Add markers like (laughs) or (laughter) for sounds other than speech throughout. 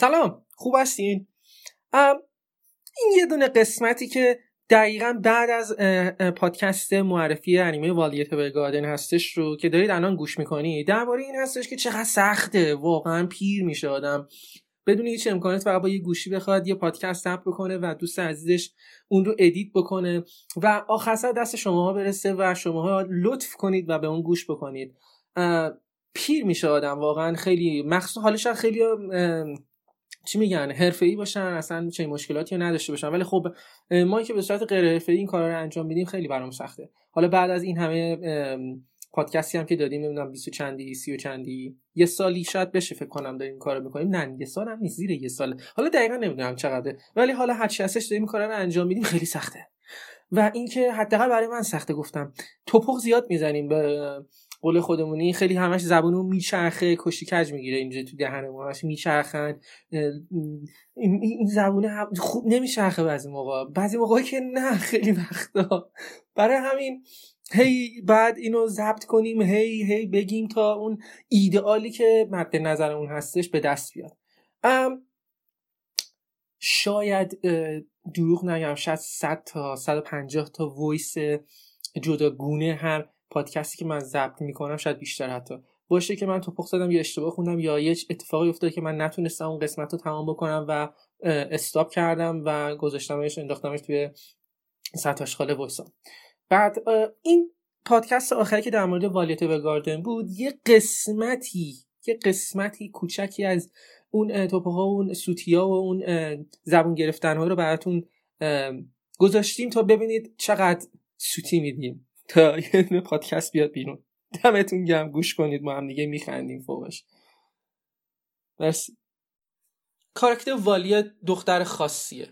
سلام خوب هستین؟ این یه دونه قسمتی که دقیقا بعد از پادکست معرفی انیمه Violet Evergarden هستش رو که دارید الان گوش می‌کنید درباره این هستش که چقدر سخته. واقعا پیر میشه آدم. بدون هیچ امکانات فقط با یه گوشی بخواد یه پادکست up بکنه و دوست عزیزش اون رو edit بکنه و آخر دست شماها برسه و شماها لطف کنید و به اون گوش بکنید. پیر میشه آدم واقعا خیلی مخصوص حالش خیلی چی میگن حرفه ای باشن اصلا چه مشکلاتی نداشته باشن. ولی خب ما که به صورت غیر حرفه این کارا رو انجام میدیم خیلی برام سخته. حالا بعد از این همه پادکستی هم که دادیم نمی‌دونم 20 چندی 30 چندی یه سالی شاید بشه فکر کنم داریم کارو می‌کنیم نه یه سال هم نیست زیر یه سال حالا دقیقا نمی‌دونم چقدره. ولی حالا هر چی هستش داریم کارا رو انجام میدیم خیلی سخته. و اینکه حداقل برای من سخته گفتم. توپق زیاد می‌زنیم به قول خودمونی خیلی همش زبونو میچرخه کشی کج می‌گیره اینجا تو دهن ما همش میچرخن. این زبونه خوب نمیچرخه بعضی موقع. بعضی موقع که نه خیلی وقتا. برای همین هی بعد اینو ضبط کنیم هی هی بگیم تا اون ایدئالی که مد نظرمون هستش به دست بیاد. شاید دروغ نگم شاید 100 تا 150 تا voice جداگونه هر پادکستی که من ضبط می‌کنم شاید بیشتر حتی. باشه که من تپق زدم یا اشتباه خوندم یا یه اتفاقی افتاده که من نتونستم اون قسمت رو تمام بکنم و stop کردم و گذاشتمش انداختمش توی سطل آشغال voice ها. بعد این پادکست آخری که در مورد Violet Evergarden بود یه قسمتی یه قسمتی کوچکی از اون توپه و اون سوتی و اون زبون گرفتن ها رو براتون گذاشتیم تا ببینید چقدر سوتی میدیم. تا (laughs) یه پادکست بیاد بیرون. دمتون گم گوش کنید. ما هم دیگه میخندیم فوقش. مرسی. کارکتر والیت دختر خاصیه.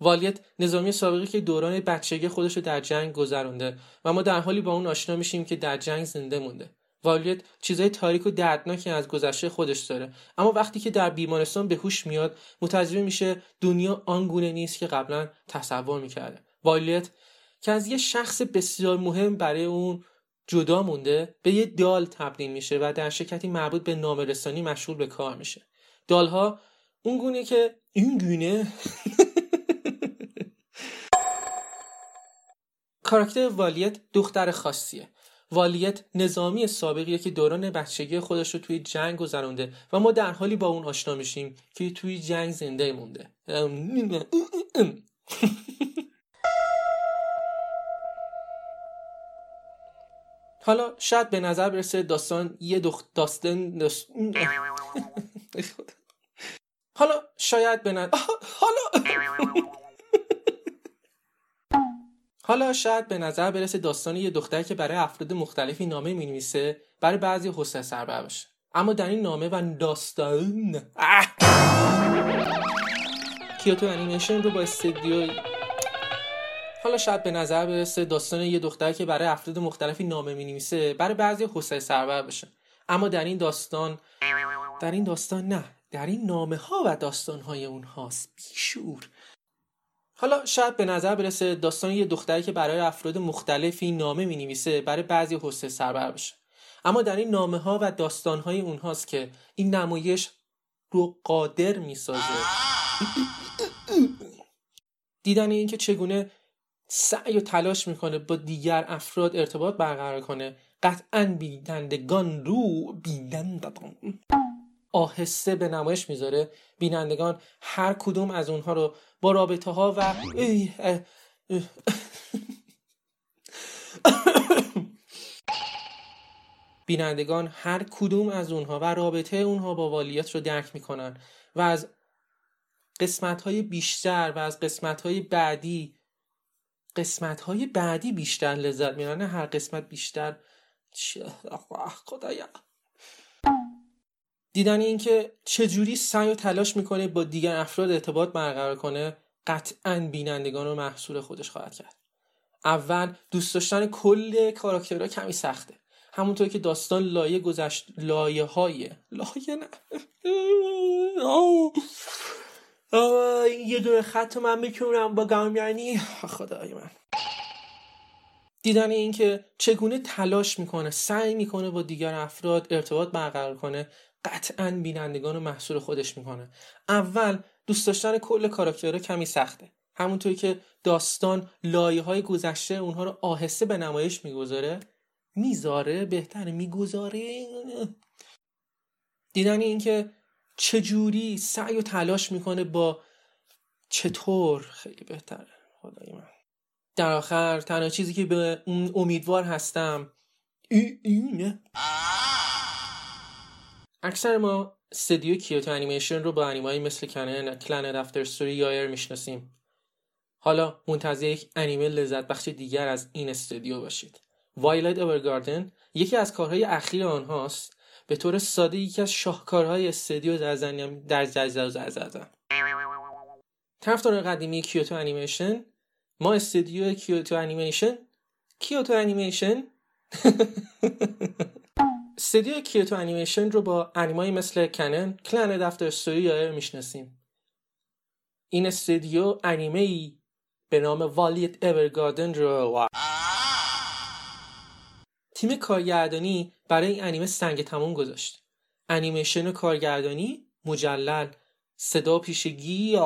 والیت نظامی سابقی که دوران بچگی خودش رو در جنگ گذرونده و ما در حالی با اون آشنا میشیم که در جنگ زنده مونده. والیت چیزای تاریک و دردناکی از گذشته خودش داره. اما وقتی که در بیمارستان به هوش میاد متوجه میشه دنیا آنگونه نیست که قبلا تصور می‌کرده. والیت که از یه شخص بسیار مهم برای اون جدا مونده به یه دال تبدیل میشه و در شرکتی مربوط به نامرسانی مشغول به کار میشه. دالها اون گونه که این گونه. (laughs) کاراکتر والیت دختر خاصیه. والیت نظامی سابقیه که دوران بچگی خودش رو توی جنگ گذرونده و ما در حالی با اون آشنا میشیم که توی جنگ زنده مونده. (laughs) حالا شاید به نظر برسه داستان یه دخت داستان حالا شاید به نظر حالا حالا شاید به نظر برسه داستان یه دختر که برای افراد مختلفی نامه می‌نویسه برای بعضی حسه سربر باشه. اما در این نامه و داستان کیوتو انیمیشن رو با استدیو حالا شاید به نظر برسه داستان یه دختر که برای افراد مختلفی نامه می نویسه برای بعضی حسه سرور بشه اما در این داستان در این داستان نه در این نامه ها و داستان های اونهاست. بیشور. حالا شاید به نظر برسه داستان یه دختری که برای افراد مختلفی نامه می نویسه برای بعضی حسه سرور بشه اما در این نامه ها و داستان های اونهاست که این نمایش رو قادر می سازه دیدن این که چگونه سعی و تلاش می‌کنه با دیگر افراد ارتباط برقرار کنه. قطعا بینندگان رو بینندگان. آهسته به نمایش می‌ذاره. بینندگان هر کدوم از اونها رو با رابطه ها و بینندگان هر کدوم از اونها و رابطه اونها با والیت رو درک می‌کنن و از قسمت های بیشتر و از قسمت های بعدی قسمت های بعدی بیشتر لذت می‌برن هر قسمت بیشتر. خدایا. دیدن اینکه چجوری سعی و تلاش می‌کنه با دیگر افراد ارتباط برقرار کنه قطعا بینندگان رو محصول خودش خواهد کرد. اول دوست داشتن کل کاراکترها کمی سخته. همونطور که داستان لایه گذشت لایه های لایه نه. (laughs) یه دور خط من می‌کنم با گام یعنی خدای من. دیدن اینکه چگونه تلاش می‌کنه سعی می‌کنه با دیگر افراد ارتباط برقرار کنه قطعا بینندگان و محصول خودش می‌کنه. اول دوست داشتن کل کاراکترها کمی سخته. همونطوری که داستان لایه های گذشته اونها رو آهسته به نمایش می‌گذاره می‌ذاره بهتره می‌گذاره. دیدن اینکه چجوری سعی و تلاش می‌کنه با چطور؟ خیلی بهتره. خدای من. در آخر تنها چیزی که به اون امیدوار هستم اینه. اکثر ما استدیو Kyoto Animation رو با انیمایی مثل Kanon، Clannad After Story یا Air می‌شناسیم. حالا منتظر یک انیمه لذت بخش دیگر از این استودیو باشید. وایلد اورگاردن یکی از کارهای اخیر آنهاست. به طور ساده یکی از شاهکارهای استودیو در زنیم در زدن طرفدار قدیمی کیوتو انیمیشن ما استودیو کیوتو انیمیشن. کیوتو انیمیشن؟ (laughs) استودیو کیوتو انیمیشن رو با انیمایی مثل کنن کلن دفتر استوری یا می‌شناسیم. این استودیو انیمه ای به نام والیت اورگاردن رو تیم کارگردانی برای این انیمه سنگ تموم گذاشت. انیمیشن و کارگردانی مجلل صدا پیشگی